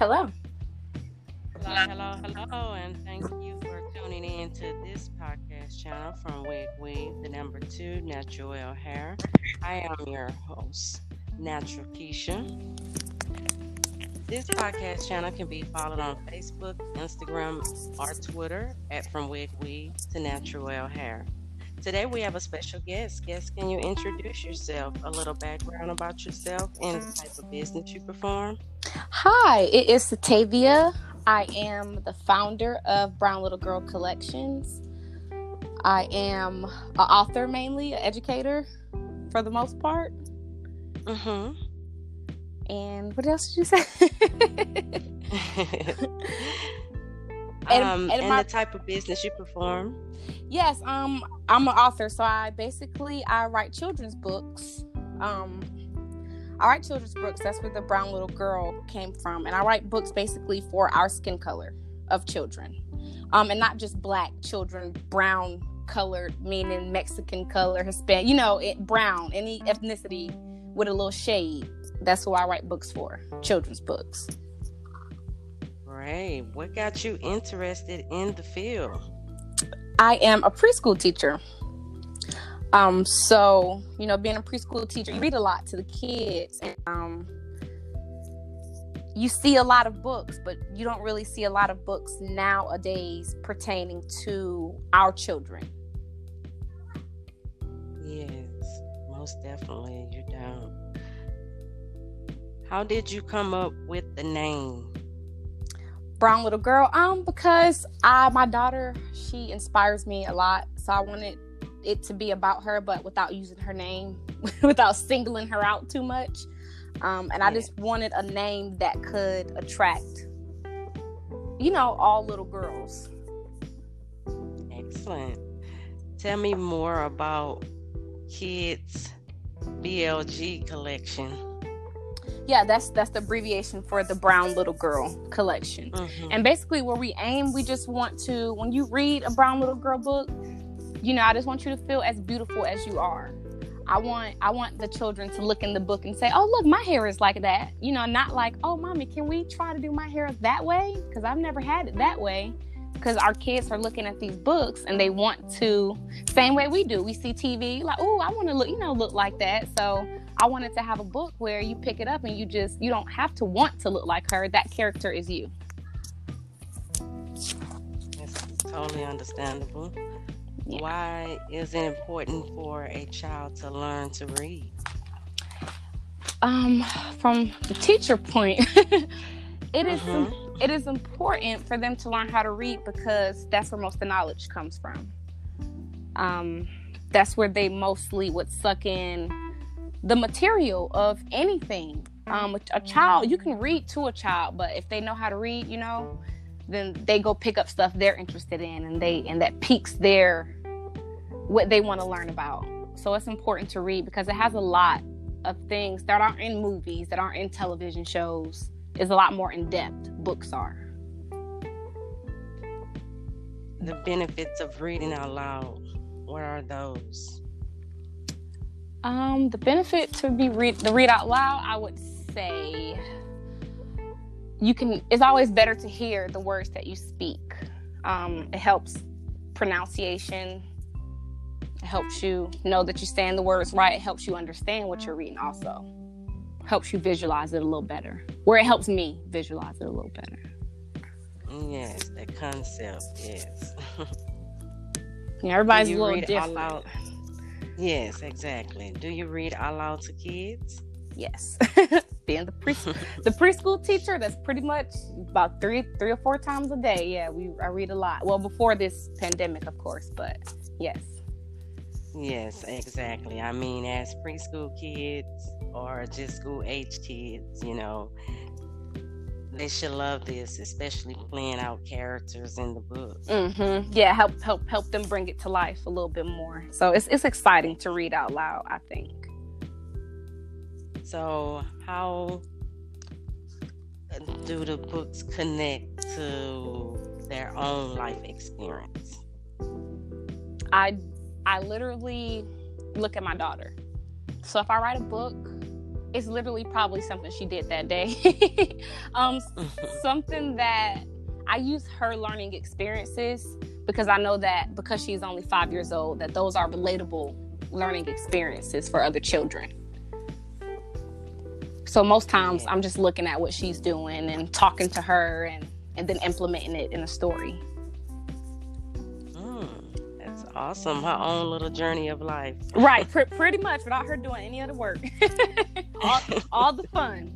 Hello. Hello, hello, hello, and thank you for tuning in to this podcast channel from Wig Weave, the number two natural hair. I am your host, Natural Keisha. This podcast channel can be followed on Facebook, Instagram, or Twitter at From Wig Weave to Natural Hair. Today we have a special guest. Guest, can you introduce yourself? A little background about yourself and the type of business you perform? Hi, it is Satavia. I am the founder of Brown Little Girl Collections. I am an author mainly, an educator for the most part. Mm-hmm. And what else did you say? and, um, and, and my, the type of business you perform. Yes, um, I'm an author, so I basically I write children's books. Um, I write children's books. That's where the brown little girl came from, and I write books basically for our skin color of children, um, and not just black children, brown colored, meaning Mexican color, Hispanic, you know, it, brown, any ethnicity with a little shade. That's who I write books for, children's books. Great. What got you interested in the field? I am a preschool teacher. Um, so you know, being a preschool teacher, you read a lot to the kids, and um, you see a lot of books, but you don't really see a lot of books nowadays pertaining to our children. Yes, most definitely, you don't. How did you come up with the name? Brown Little Girl? Um, because I my daughter, she inspires me a lot. So I wanted it to be about her, but without using her name, without singling her out too much. Um, and I just wanted a name that could attract, you know, all little girls. Excellent. Tell me more about Kids BLG collection. Yeah, that's that's the abbreviation for the Brown Little Girl collection. Mm-hmm. And basically where we aim, we just want to when you read a Brown Little Girl book, you know, I just want you to feel as beautiful as you are. I want I want the children to look in the book and say, "Oh, look, my hair is like that." You know, not like, "Oh, mommy, can we try to do my hair that way?" Because I've never had it that way. Because our kids are looking at these books and they want to, same way we do. We see TV, like, "Oh, I want to look, you know, look like that." So I wanted to have a book where you pick it up and you just you don't have to want to look like her. That character is you. That's totally understandable. Yeah. Why is it important for a child to learn to read? Um, from the teacher point, it is mm-hmm. it is important for them to learn how to read because that's where most of the knowledge comes from. Um, that's where they mostly would suck in the material of anything. Um, a, child, you can read to a child, but if they know how to read, you know, then they go pick up stuff they're interested in, and they and that piques their what they want to learn about. So it's important to read because it has a lot of things that aren't in movies, that aren't in television shows. Is a lot more in depth. Books are. The benefits of reading out loud. What are those? Um, the benefit to be read the read out loud, I would say you can it's always better to hear the words that you speak. Um, it helps pronunciation, it helps you know that you're saying the words right. It helps you understand what you're reading also. Helps you visualize it a little better. Where it helps me visualize it a little better. Yes, the concept, yes. yeah, everybody's a little different. Yes, exactly. Do you read out loud to kids? Yes. Being the pre the preschool teacher, that's pretty much about three three or four times a day. Yeah, we I read a lot. Well, before this pandemic, of course, but yes. Yes, exactly. I mean, as preschool kids or just school age kids, you know, they should love this, especially playing out characters in the book. Mm-hmm. Yeah, help help help them bring it to life a little bit more. So it's it's exciting to read out loud. I think. So how do the books connect to their own life experience? I I literally look at my daughter. So if I write a book, it's literally probably something she did that day. um, something that I use her learning experiences because I know that because she's only five years old, that those are relatable learning experiences for other children. So most times I'm just looking at what she's doing and talking to her and, and then implementing it in a story. Awesome. Her own little journey of life. Right, pr- pretty much without her doing any other work. all, all the fun.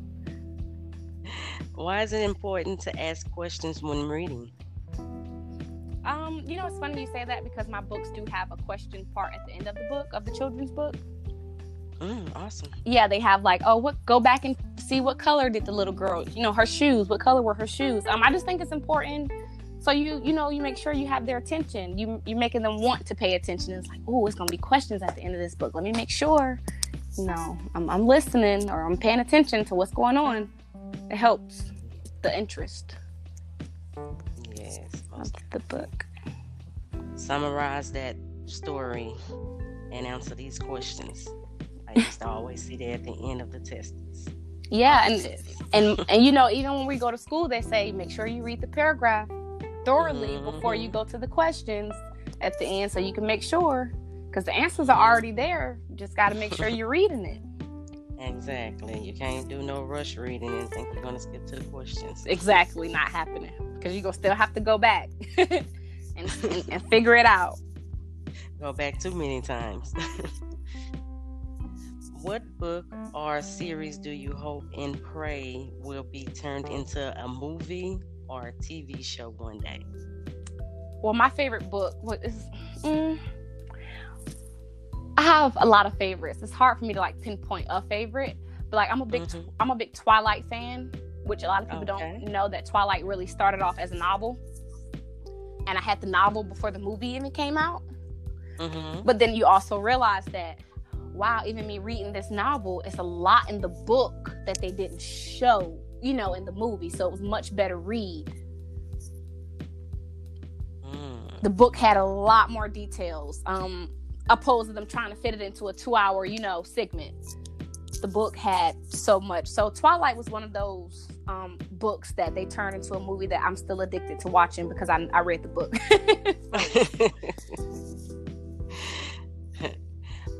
Why is it important to ask questions when reading? Um, you know, it's funny you say that because my books do have a question part at the end of the book of the children's book. Mm, awesome. Yeah, they have like, oh, what? Go back and see what color did the little girl, you know, her shoes. What color were her shoes? Um, I just think it's important. So you, you know, you make sure you have their attention. You, you're making them want to pay attention. It's like, oh, it's gonna be questions at the end of this book. Let me make sure, you know, I'm, I'm listening or I'm paying attention to what's going on. It helps the interest. Yes. Of the book. Summarize that story and answer these questions. I used to always see that at the end of the tests. Yeah, and and and you know, even when we go to school, they say make sure you read the paragraph thoroughly mm-hmm. before you go to the questions at the end, so you can make sure because the answers are already there. You just got to make sure you're reading it. Exactly. You can't do no rush reading and think you're gonna skip to the questions. Exactly, not happening because you're gonna still have to go back and, and, and figure it out. Go back too many times. what book or series do you hope and pray will be turned into a movie or a TV show one day? Well, my favorite book is. Mm, I have a lot of favorites. It's hard for me to like pinpoint a favorite, but like I'm a big mm-hmm. I'm a big Twilight fan, which a lot of people okay. don't know that Twilight really started off as a novel, and I had the novel before the movie even came out. Mm-hmm. But then you also realize that wow, even me reading this novel, it's a lot in the book that they didn't show, you know, in the movie. So it was much better read. Mm. The book had a lot more details. Um, opposed to them trying to fit it into a two hour, you know, segment. The book had so much. So Twilight was one of those um, books that they turned into a movie that I'm still addicted to watching because I, I read the book.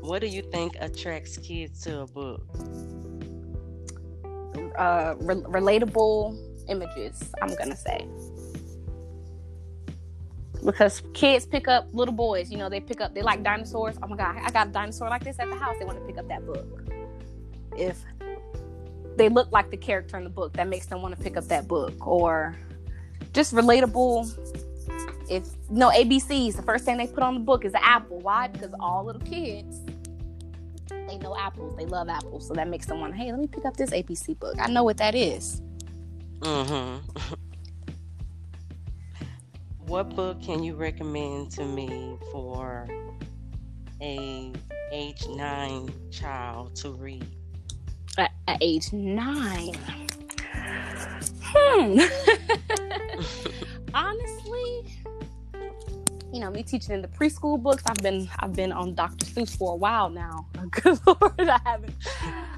what do you think attracts kids to a book? Uh, re- relatable images, I'm gonna say. Because kids pick up little boys you know they pick up they like dinosaurs. Oh my god i got a dinosaur like this at the house they want to pick up that book. If they look like the character in the book that makes them want to pick up that book. Or just relatable if no abcs the first thing they put on the book is apple. Why? Because all little kids know apples. They love apples so that makes them want hey let me pick up this ABC book. I know what that is. Mm-hmm. What book can you recommend to me for a age nine child to read? At, at age nine, hmm. Honestly, you know, me teaching in the preschool books. I've been I've been on Dr. Seuss for a while now. Good lord, I haven't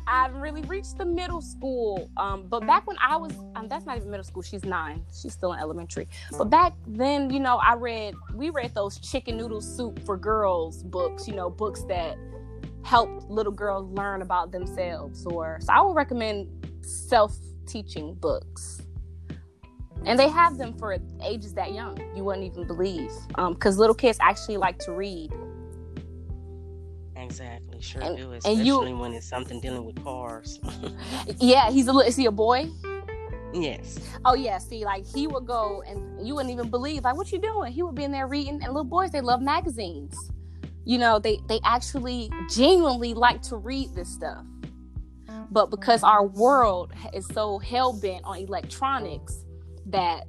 I haven't really reached the middle school. Um, but back when I was, um, that's not even middle school. She's nine. She's still in elementary. But back then, you know, I read, we read those chicken noodle soup for girls books. You know, books that helped little girls learn about themselves. Or so I would recommend self-teaching books. And they have them for ages that young. You wouldn't even believe, because um, little kids actually like to read. Exactly, sure and, do. Especially you, when it's something dealing with cars. yeah, he's a little. is he a boy? Yes. Oh yeah. See, like he would go, and you wouldn't even believe, like, what you doing? He would be in there reading, and little boys they love magazines. You know, they they actually genuinely like to read this stuff. But because our world is so hell bent on electronics, that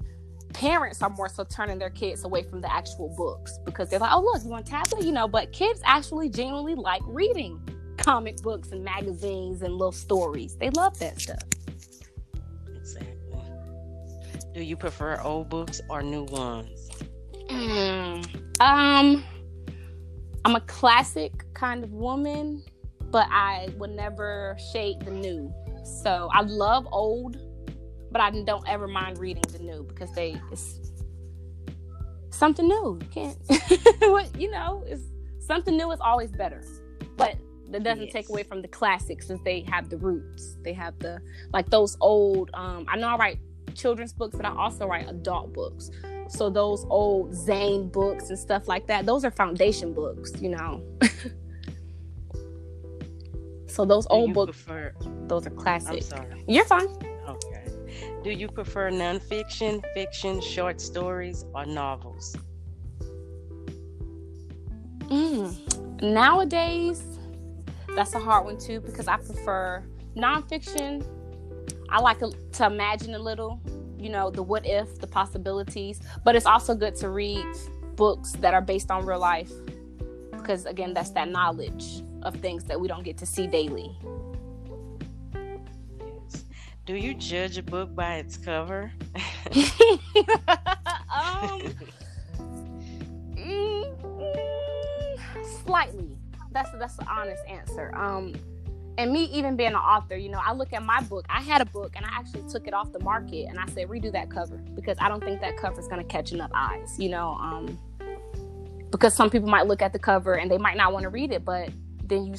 parents are more so turning their kids away from the actual books because they're like, oh, look, you want tablet? You know, but kids actually genuinely like reading comic books and magazines and little stories. They love that stuff. Exactly. Do you prefer old books or new ones? Mm, um, I'm a classic kind of woman. but I would never shade the new. So I love old, but I don't ever mind reading the new because they it's something new. You can't you know, it's something new is always better. But that doesn't yes. take away from the classics since they have the roots. They have the like those old um I know I write children's books, but I also write adult books. So those old Zane books and stuff like that, those are foundation books, you know. so those Do old books, prefer... those are classic. You're fine. Okay. Do you prefer nonfiction, fiction, short stories, or novels? Mm. Nowadays, that's a hard one too because I prefer nonfiction. I like to imagine a little, you know, the what if, the possibilities, but it's also good to read books that are based on real life because, again, that's that knowledge of things that we don't get to see daily. Do you judge a book by its cover? um, mm, slightly that's that's the honest answer. Um, and me even being an author, you know, I look at my book. I had a book and I actually took it off the market and I said redo that cover because I don't think that cover is going to catch enough eyes. You know, um, because some people might look at the cover and they might not want to read it, but then you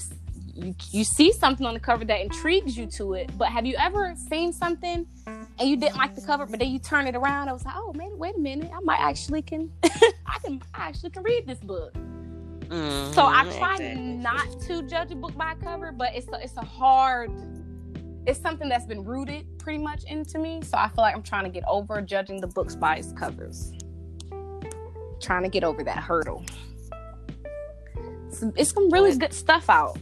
you you see something on the cover that intrigues you to it. But have you ever seen something and you didn't like the cover, but then you turn it around? I was like, oh man, wait a minute, I might actually can I can I actually can read this book. Mm-hmm, so I try exactly. not to judge a book by cover, but it's a, it's a hard. It's something that's been rooted pretty much into me. So I feel like I'm trying to get over judging the books by its covers. Trying to get over that hurdle. It's some really good stuff out.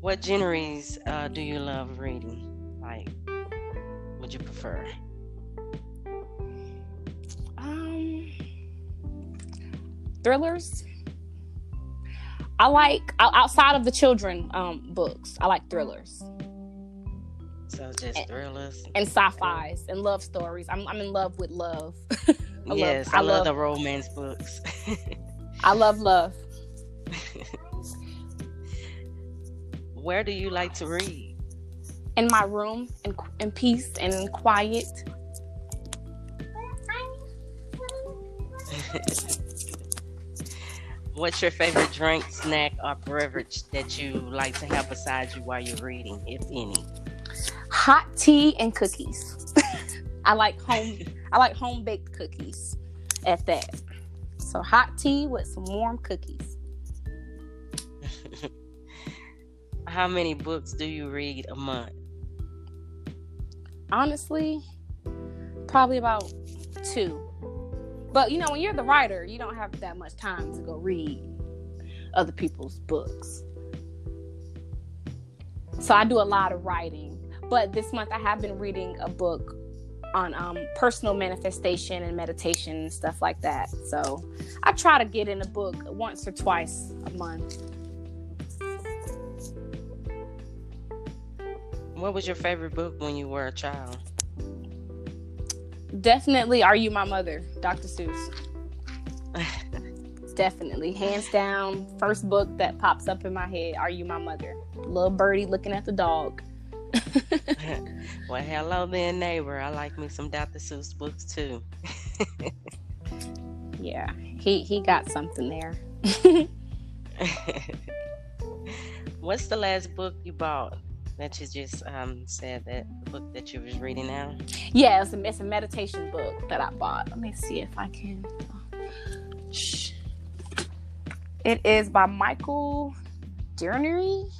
What genres uh, do you love reading? Like, would you prefer? Um, thrillers. I like outside of the children um, books. I like thrillers. So just and, thrillers and sci-fi's and love stories. I'm I'm in love with love. I yes, love, I, I love, love the romance books. I love love. Where do you like to read? In my room, in, in peace and in quiet. What's your favorite drink, snack, or beverage that you like to have beside you while you're reading, if any? Hot tea and cookies. I like home. I like home baked cookies. At that, so hot tea with some warm cookies. How many books do you read a month? Honestly, probably about two. But you know, when you're the writer, you don't have that much time to go read other people's books. So I do a lot of writing. But this month I have been reading a book on um, personal manifestation and meditation and stuff like that. So I try to get in a book once or twice a month. What was your favorite book when you were a child? Definitely, Are You My Mother, Dr. Seuss. Definitely, hands down, first book that pops up in my head. Are You My Mother? Little birdie looking at the dog. well, hello there, neighbor. I like me some Dr. Seuss books too. yeah, he he got something there. What's the last book you bought? That you just um, said that the book that you was reading now? Yeah, it's a, it's a meditation book that I bought. Let me see if I can. It is by Michael Dernery.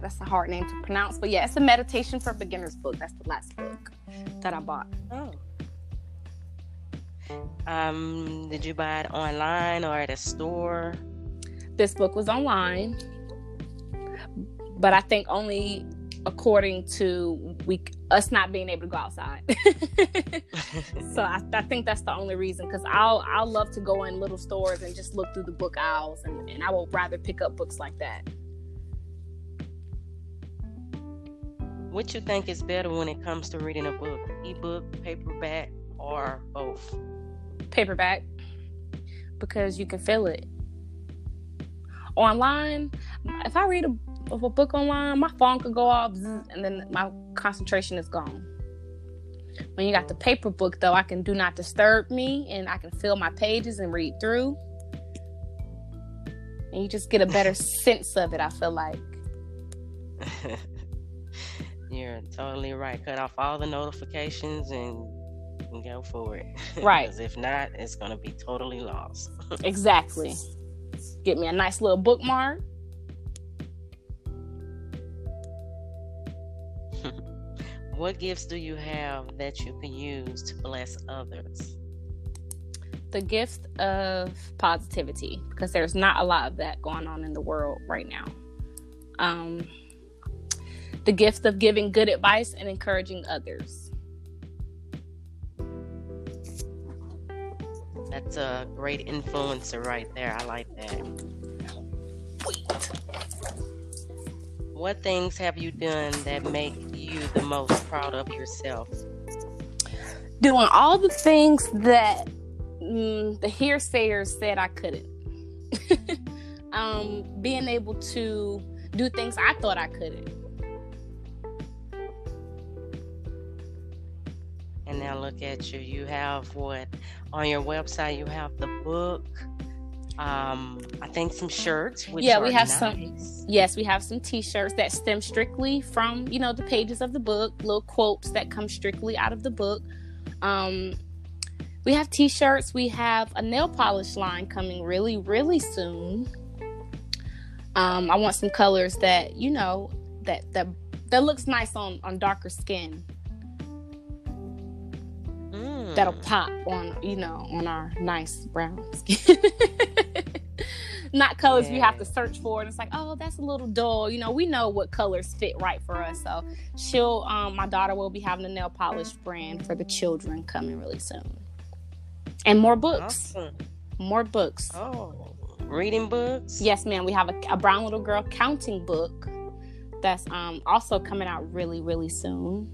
That's a hard name to pronounce, but yeah, it's a meditation for beginners book. That's the last book that I bought. Oh. Um, did you buy it online or at a store? This book was online, but I think only according to we us not being able to go outside. so I, I, think that's the only reason because I'll I'll love to go in little stores and just look through the book aisles and, and I will rather pick up books like that. What you think is better when it comes to reading a book? Ebook, paperback, or both? Paperback. Because you can feel it. Online, if I read a, a book online, my phone could go off and then my concentration is gone. When you got the paper book, though, I can do not disturb me and I can fill my pages and read through. And you just get a better sense of it, I feel like. You're totally right. Cut off all the notifications and, and go for it. Right. Because if not, it's going to be totally lost. exactly. Get me a nice little bookmark. What gifts do you have that you can use to bless others? The gift of positivity, because there's not a lot of that going on in the world right now. Um, the gift of giving good advice and encouraging others. That's a great influencer right there. I like that. Wait. What things have you done that make you the most proud of yourself? Doing all the things that mm, the hearsayers said I couldn't. um, being able to do things I thought I couldn't. And now look at you. You have what on your website? You have the book. Um, I think some shirts. yeah, we have nice. some. Yes, we have some T-shirts that stem strictly from you know the pages of the book. Little quotes that come strictly out of the book. Um, we have T-shirts. We have a nail polish line coming really, really soon. Um, I want some colors that you know that that that looks nice on on darker skin that'll pop on you know on our nice brown skin. Not colors yeah. we have to search for and it's like oh that's a little dull. You know we know what colors fit right for us so she'll um my daughter will be having a nail polish brand for the children coming really soon. And more books. Awesome. more books. Oh reading books? Yes ma'am we have a, a brown little girl counting book that's um also coming out really really soon.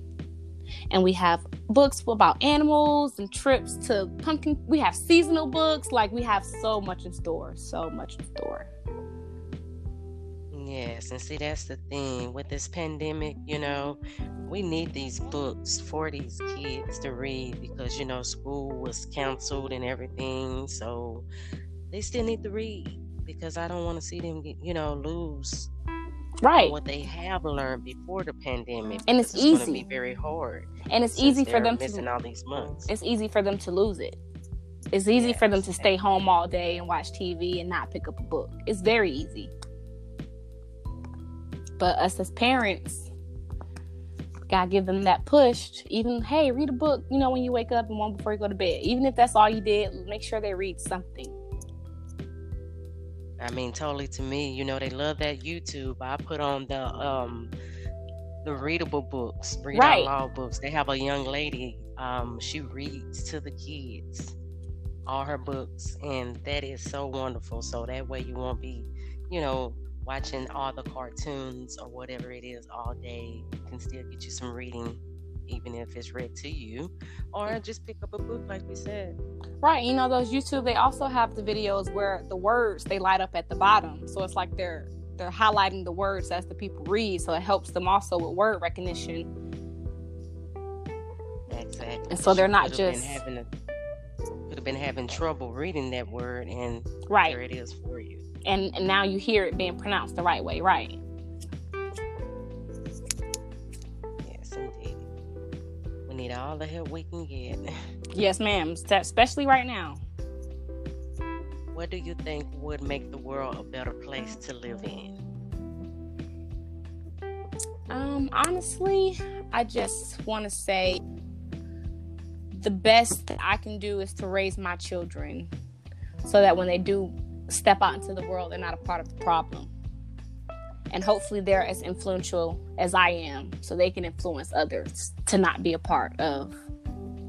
And we have books about animals and trips to pumpkin. We have seasonal books. Like we have so much in store, so much in store. Yes, and see that's the thing with this pandemic, you know, we need these books for these kids to read because you know school was canceled and everything, so they still need to read because I don't want to see them get, you know, lose right. what they have learned before the pandemic and it's, easy. it's be very hard and it's easy for them missing to all these months. it's easy for them to lose it. It's easy yes. for them to stay home all day and watch tv and not pick up a book. It's very easy. But us as parents gotta give them that push even hey read a book you know when you wake up and one before you go to bed. Even if that's all you did make sure they read something I mean, totally to me, you know, they love that YouTube. I put on the um the readable books, read right. out loud books. They have a young lady, um, she reads to the kids all her books, and that is so wonderful. So that way you won't be, you know, watching all the cartoons or whatever it is all day. You can still get you some reading even if it's read to you, or just pick up a book, like we said. Right. You know, those YouTube, they also have the videos where the words they light up at the bottom. So it's like they're they're highlighting the words as the people read, so it helps them also with word recognition. Exactly. And so they're not just having a, could have been having trouble reading that word, and right there it is for you. And and now you hear it being pronounced the right way, right? Need all the help we can get. Yes, ma'am. Especially right now. What do you think would make the world a better place to live in? Um, honestly, I just want to say the best that I can do is to raise my children so that when they do step out into the world, they're not a part of the problem and hopefully they're as influential as I am so they can influence others to not be a part of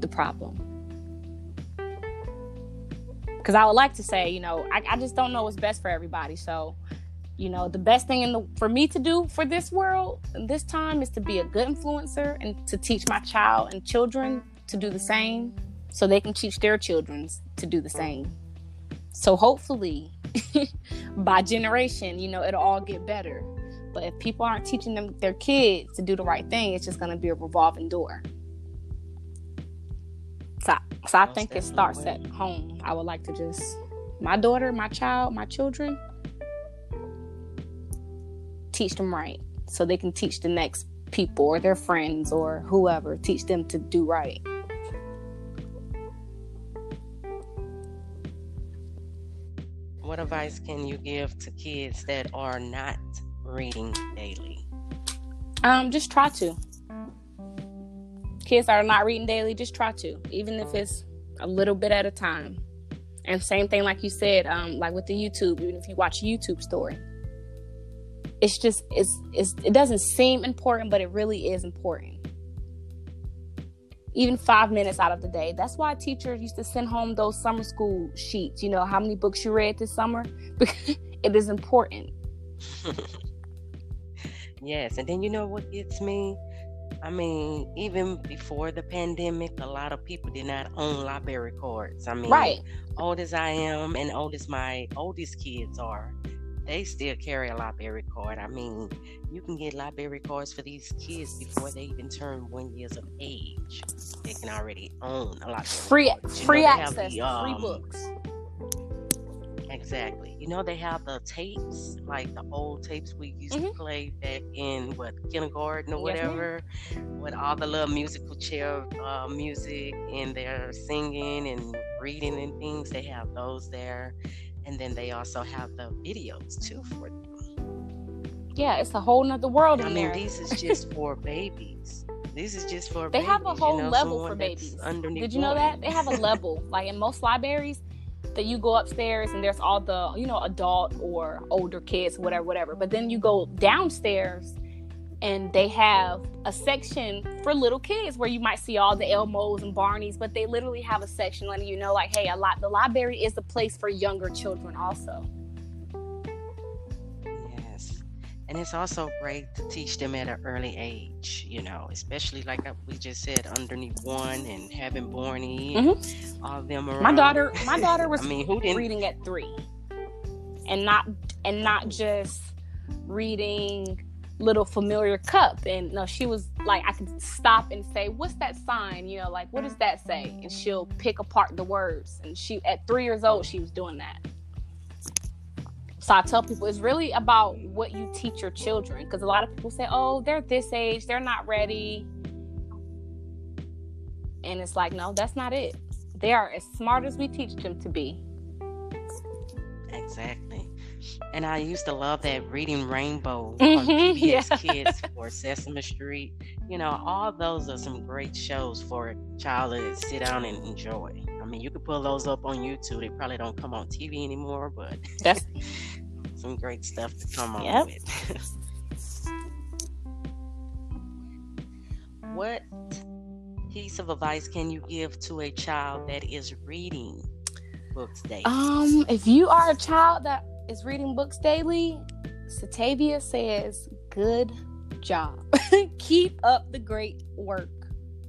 the problem. Because I would like to say, you know, I, I, just don't know what's best for everybody. So, you know, the best thing in the for me to do for this world this time is to be a good influencer and to teach my child and children to do the same so they can teach their children to do the same. So hopefully by generation, you know, it'll all get better. But if people aren't teaching them their kids to do the right thing, it's just going to be a revolving door. So, so I think it starts at home. I would like to just my daughter, my child, my children teach them right so they can teach the next people or their friends or whoever teach them to do right. What advice can you give to kids that are not reading daily? Um, just try to. Kids are not reading daily, just try to, even if it's a little bit at a time. And same thing, like you said, um, like with the YouTube, even if you watch YouTube story, it's just it's, it's it doesn't seem important, but it really is important. Even five minutes out of the day. That's why teachers used to send home those summer school sheets. You know how many books you read this summer because it is important. yes, and then you know what gets me I mean, even before the pandemic, a lot of people did not own library cards. I mean, right. old as I am and old as my oldest kids are, they still carry a library card. I mean, you can get library cards for these kids before they even turn one years of age. They can already own a lot. Free, free access, the, um, free books. Exactly. You know, they have the tapes, like the old tapes we used mm-hmm. to play back in what kindergarten or whatever, yes, with all the little musical chair uh, music and they're singing and reading and things. They have those there, and then they also have the videos too for them. Yeah, it's a whole nother world. I in mean, there. this is just for babies. This is just for. Babies. They babies, have a whole you know, level for babies. Did you know that they have a level? like in most libraries, that you go upstairs and there's all the you know adult or older kids whatever whatever. But then you go downstairs and they have a section for little kids where you might see all the elmos and barneys but they literally have a section letting you know like hey a lot the library is a place for younger children also and it's also great to teach them at an early age you know especially like we just said underneath one and having Barney mm-hmm. all of them around. my daughter my daughter was I mean, who didn't... reading at three and not and not just reading little familiar cup. And no she was like i could stop and say what's that sign? You know like what does that say? And she'll pick apart the words. And she at three years old she was doing that so I tell people it's really about what you teach your children because a lot of people say, "Oh, they're this age, they're not ready." And it's like, "No, that's not it. They are as smart as we teach them to be." Exactly. And I used to love that reading Rainbow on PBS yeah. Kids or Sesame Street. You know, all those are some great shows for a child to sit down and enjoy. I mean, you can pull those up on YouTube. They probably don't come on TV anymore, but that's some great stuff to come on yep. with. what piece of advice can you give to a child that is reading books daily? Um, if you are a child that is reading books daily, Satavia says, "Good job. Keep up the great work."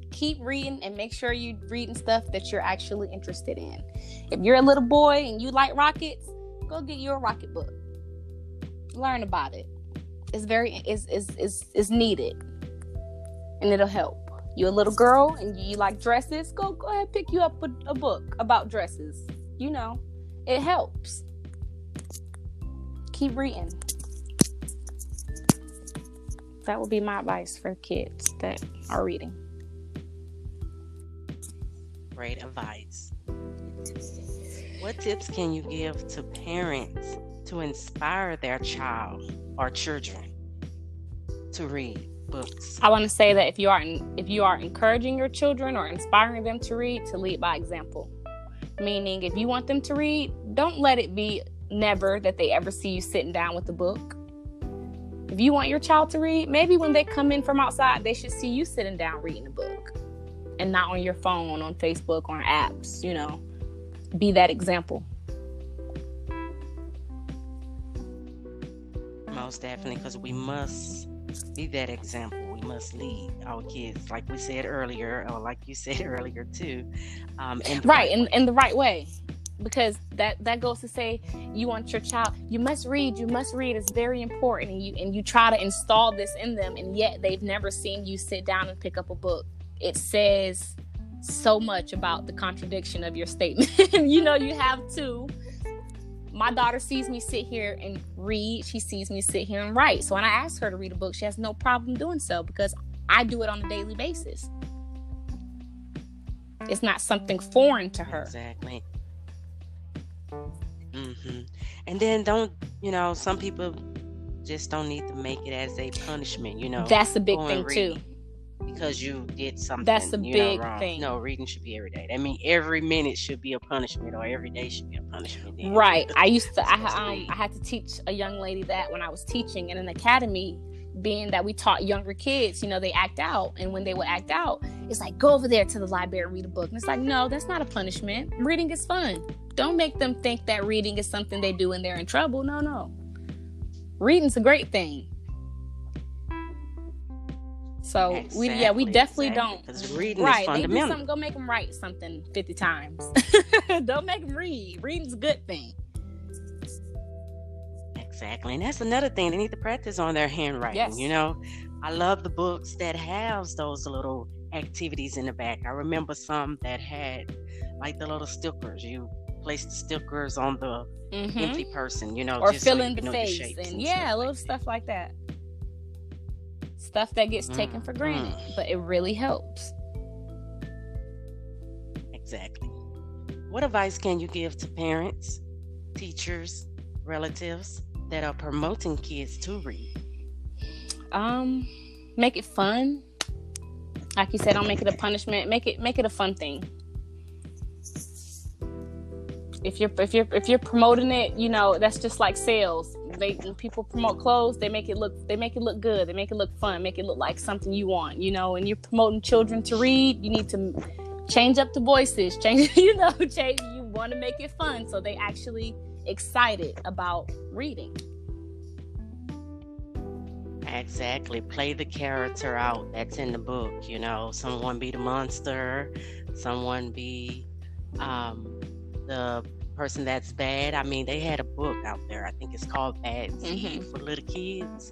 keep reading and make sure you're reading stuff that you're actually interested in. If you're a little boy and you like rockets, go get you a rocket book learn about it. It's very it's it's is is needed, and it'll help. You're a little girl and you like dresses. Go go ahead, pick you up a, a book about dresses. You know, it helps. Keep reading. That would be my advice for kids that are reading. Great advice. What tips can you give to parents to inspire their child or children to read books. I want to say that if you are if you are encouraging your children or inspiring them to read, to lead by example. Meaning, if you want them to read, don't let it be never that they ever see you sitting down with a book. If you want your child to read, maybe when they come in from outside, they should see you sitting down reading a book and not on your phone, on Facebook, on apps, you know. Be that example. Most definitely because we must be that example. We must lead our kids, like we said earlier, or like you said earlier too. Um, in right, right in, in the right way. because that that goes to say you want your child you must read you must read it's very important and you and you try to install this in them and yet they've never seen you sit down and pick up a book it says so much about the contradiction of your statement you know you have to my daughter sees me sit here and read she sees me sit here and write so when i ask her to read a book she has no problem doing so because i do it on a daily basis it's not something foreign to her exactly Mm-hmm. And then don't you know some people just don't need to make it as a punishment. You know, that's a big thing too. Because you did something. That's a big know, thing. No, reading should be every day. I mean, every minute should be a punishment, or every day should be a punishment. Then. Right. I used to. I um. I had to teach a young lady that when I was teaching in an academy being that we taught younger kids, you know, they act out. And when they would act out, it's like, go over there to the library and read a book. And it's like, no, that's not a punishment. Reading is fun. Don't make them think that reading is something they do when they're in trouble. No, no. Reading's a great thing. So exactly, we yeah we definitely exactly. don't because reading right. Is fundamental. They do something, go make them write something fifty times. don't make them read. Reading's a good thing. Exactly, and that's another thing they need to practice on their handwriting. Yes. You know, I love the books that has those little activities in the back. I remember some that had like the little stickers. You place the stickers on the mm-hmm. empty person, you know, or fill so in the face and, and yeah, little like stuff like that. Stuff that gets mm taken for granted, mm but it really helps. Exactly. What advice can you give to parents, teachers, relatives that are promoting kids to read? Um, make it fun. Like you said, don't make it a punishment. Make it make it a fun thing if you're if you're if you're promoting it, you know that's just like sales. They when people promote clothes, they make it look they make it look good. They make it look fun. Make it look like something you want. You know, and you're promoting children to read. You need to change up the voices. Change you know change. You want to make it fun, so they actually excited about reading. Exactly. Play the character out that's in the book. You know, someone be the monster, someone be um, the person that's bad. I mean, they had a book out there. I think it's called Bad Seed mm-hmm. for little kids.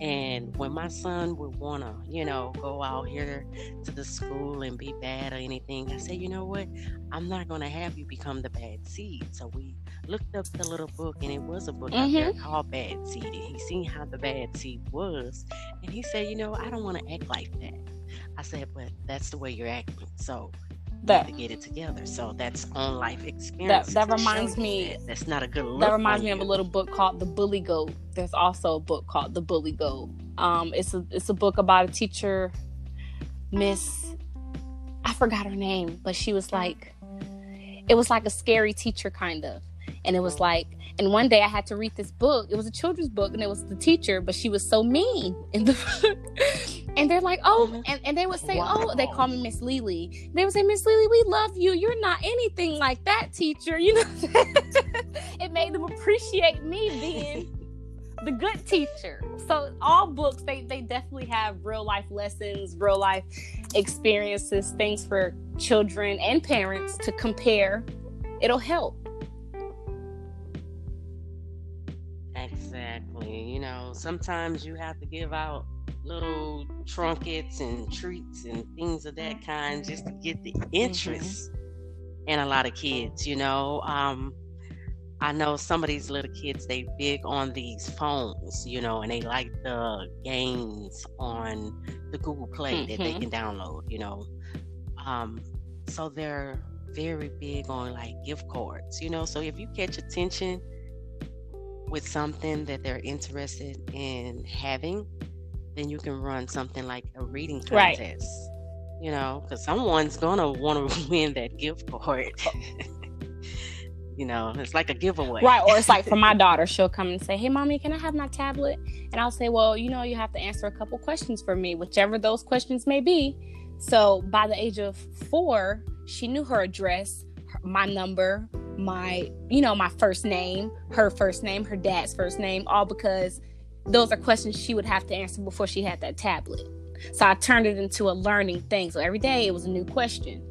And when my son would want to, you know, go out here to the school and be bad or anything, I said, you know what? I'm not going to have you become the bad seed. So we looked up the little book, and it was a book mm-hmm. out there mm-hmm. called Bad Seed. And he seen how the bad seed was. And he said, you know, I don't want to act like that. I said, but that's the way you're acting. So that to get it together. So that's on life experience. That, that reminds me. That. That's not a good. that reminds me you. of a little book called The Bully Goat. There's also a book called The Bully Goat. Um, it's a it's a book about a teacher, Miss. I forgot her name, but she was like, it was like a scary teacher kind of, and it was like and one day I had to read this book. It was a children's book, and it was the teacher, but she was so mean in the book. and they're like, oh, mm-hmm. and, and they would say, wow. oh, they call me Miss Lily. They would say, Miss Lily, we love you. You're not anything like that, teacher. You know, it made them appreciate me being the good teacher. So all books, they they definitely have real life lessons, real life experiences, things for children and parents to compare. It'll help. You know, sometimes you have to give out little trinkets and treats and things of that kind just to get the mm-hmm. interest mm-hmm. in a lot of kids, you know. Um, I know some of these little kids they big on these phones, you know, and they like the games on the Google Play mm-hmm. that they mm-hmm. can download, you know. Um, so they're very big on like gift cards, you know. So if you catch attention with something that they're interested in having, then you can run something like a reading contest. Right. You know, because someone's gonna want to win that gift card. you know, it's like a giveaway. Right. Or it's like for my daughter, she'll come and say, Hey, mommy, can I have my tablet? And I'll say, Well, you know, you have to answer a couple questions for me, whichever those questions may be. So by the age of four, she knew her address, my number, my you know my first name her first name her dad's first name all because those are questions she would have to answer before she had that tablet. So i turned it into a learning thing. So every day it was a new question.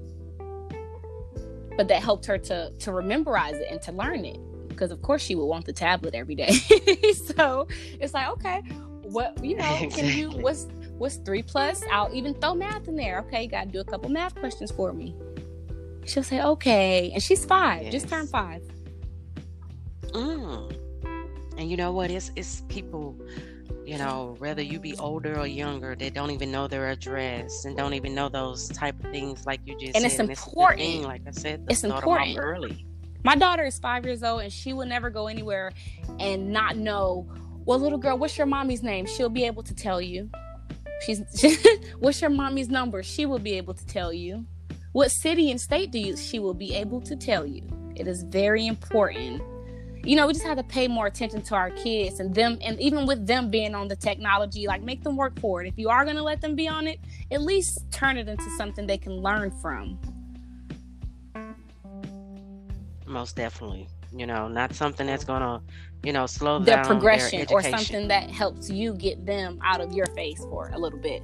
But that helped her to to rememberize it and to learn it. Because of course she would want the tablet every day. So it's like okay what you know exactly. can you what's what's three plus? I'll even throw math in there. Okay you gotta do a couple math questions for me she'll say okay and she's five yes. just turned five. Mm. and you know what? It's it's people you know whether you be older or younger they don't even know their address and don't even know those type of things like you just and said. it's important. thing, like i said it's important. early. My daughter is five years old and she will never go anywhere and not know well little girl what's your mommy's name? She'll be able to tell you. She's she, what's your mommy's number? She will be able to tell you what city and state do you she will be able to tell you it is very important you know, we just have to pay more attention to our kids and them, and even with them being on the technology, like make them work for it. If you are going to let them be on it, at least turn it into something they can learn from. Most definitely. You know, not something that's going to, you know, slow their progression their or something that helps you get them out of your face for a little bit.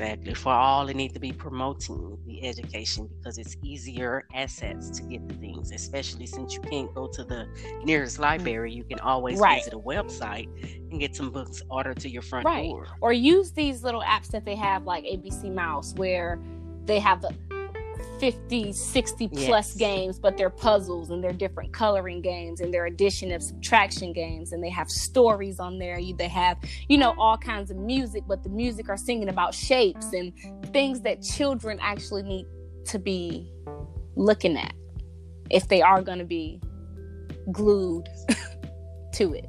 Exactly. For all, it need to be promoting the education because it's easier assets to get the things, especially since you can't go to the nearest mm. library. You can always right. visit a website and get some books ordered to your front right. door. Or use these little apps that they have like ABC Mouse where they have the 50 60 plus yes. games but they're puzzles and they're different coloring games and they're addition of subtraction games and they have stories on there you they have you know all kinds of music but the music are singing about shapes and things that children actually need to be looking at if they are going to be glued to it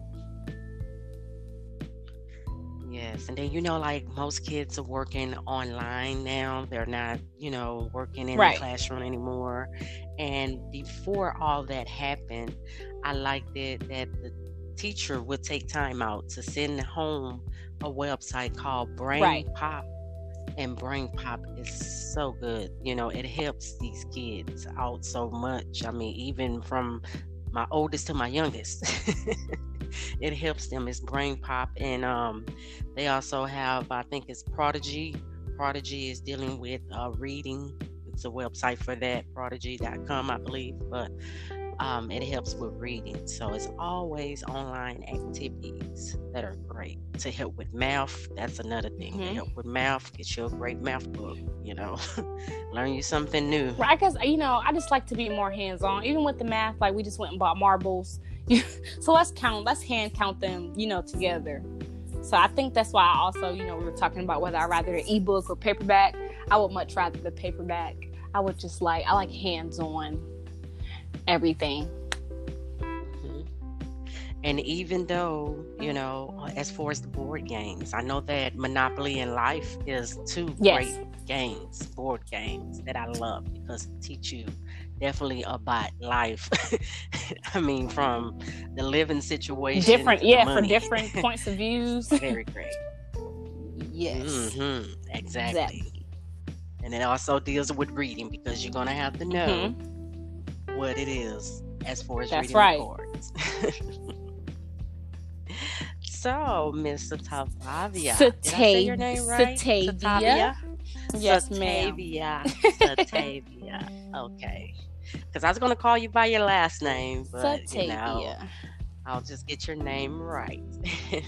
Yes, and then you know, like most kids are working online now. They're not, you know, working in right. the classroom anymore. And before all that happened, I liked it that the teacher would take time out to send home a website called Brain right. Pop. And Brain Pop is so good. You know, it helps these kids out so much. I mean, even from my oldest to my youngest. it helps them. It's Brain Pop, and um, they also have, I think, it's Prodigy. Prodigy is dealing with uh, reading. It's a website for that, prodigy.com, I believe. But um, it helps with reading. So it's always online activities that are great to help with math. That's another thing mm-hmm. to help with math. Get you a great math book. You know, learn you something new. Right, because you know, I just like to be more hands on. Even with the math, like we just went and bought marbles. so let's count. Let's hand count them. You know, together. So I think that's why I also, you know, we were talking about whether I rather the ebook or paperback. I would much rather the paperback. I would just like I like hands on everything. Mm-hmm. And even though, you know, as far as the board games, I know that Monopoly and Life is two yes. great games, board games that I love because they teach you definitely about life. I mean, from the living situation, different, yeah, from different points of views. Very great. Yes, mm-hmm. exactly. exactly. And it also deals with reading because you're gonna have to know mm-hmm what it is as far as That's reading right. cards. so, Miss Satavia, Satavia. Did I say your name right? Satavia. Satavia? Yes, Satavia. Satavia. Okay. Because I was going to call you by your last name, but Satavia. you know, I'll just get your name right.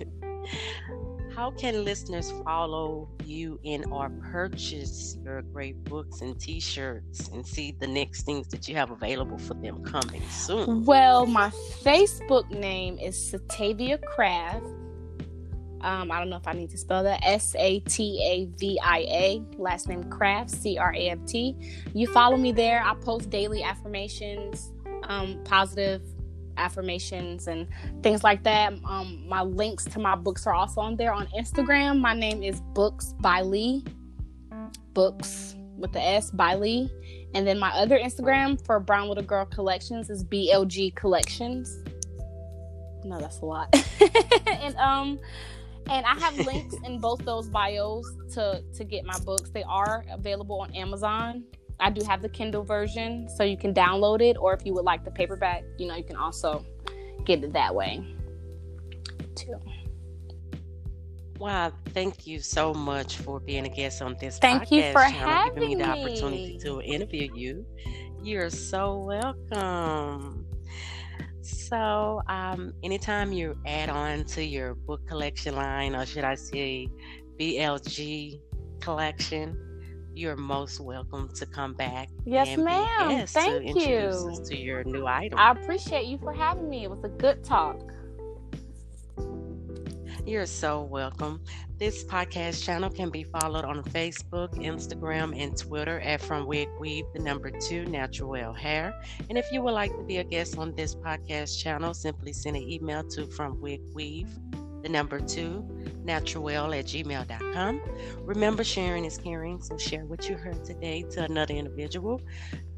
how can listeners follow you in or purchase your great books and t-shirts and see the next things that you have available for them coming soon well my facebook name is satavia craft um, I don't know if I need to spell that. S A T A V I A. Last name Craft. C R A F T. You follow me there. I post daily affirmations, um, positive affirmations and things like that. Um, my links to my books are also on there on Instagram. My name is Books by Lee. Books with the S by Lee. And then my other Instagram for Brown Little Girl Collections is BLG Collections. No, that's a lot. and um and I have links in both those bios to to get my books. They are available on Amazon. I do have the Kindle version, so you can download it, or if you would like the paperback, you know, you can also get it that way too. Wow, thank you so much for being a guest on this thank podcast you for channel, having giving me the me. opportunity to interview you. You're so welcome. So, um, anytime you add on to your book collection line, or should I say BLG collection, you're most welcome to come back. Yes, and be a ma'am. guest to Thank you. to your new item. I appreciate you for having me. It was a good talk. You're so welcome. This podcast channel can be followed on Facebook, Instagram, and Twitter at From Wig Weave, the number two, Natural Hair. And if you would like to be a guest on this podcast channel, simply send an email to From Wig Weave, the number two, natural at gmail.com. Remember, sharing is caring, so share what you heard today to another individual.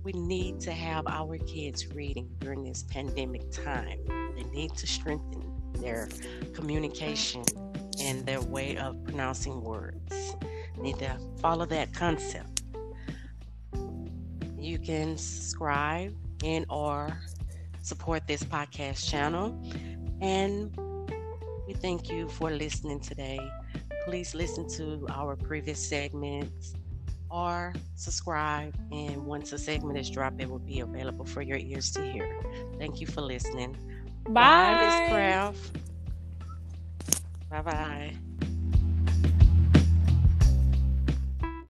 We need to have our kids reading during this pandemic time. They need to strengthen their communication and their way of pronouncing words. Need to follow that concept. You can subscribe and or support this podcast channel. And we thank you for listening today. Please listen to our previous segments or subscribe. And once a segment is dropped, it will be available for your ears to hear. Thank you for listening. Bye. Miss Craft. Bye bye.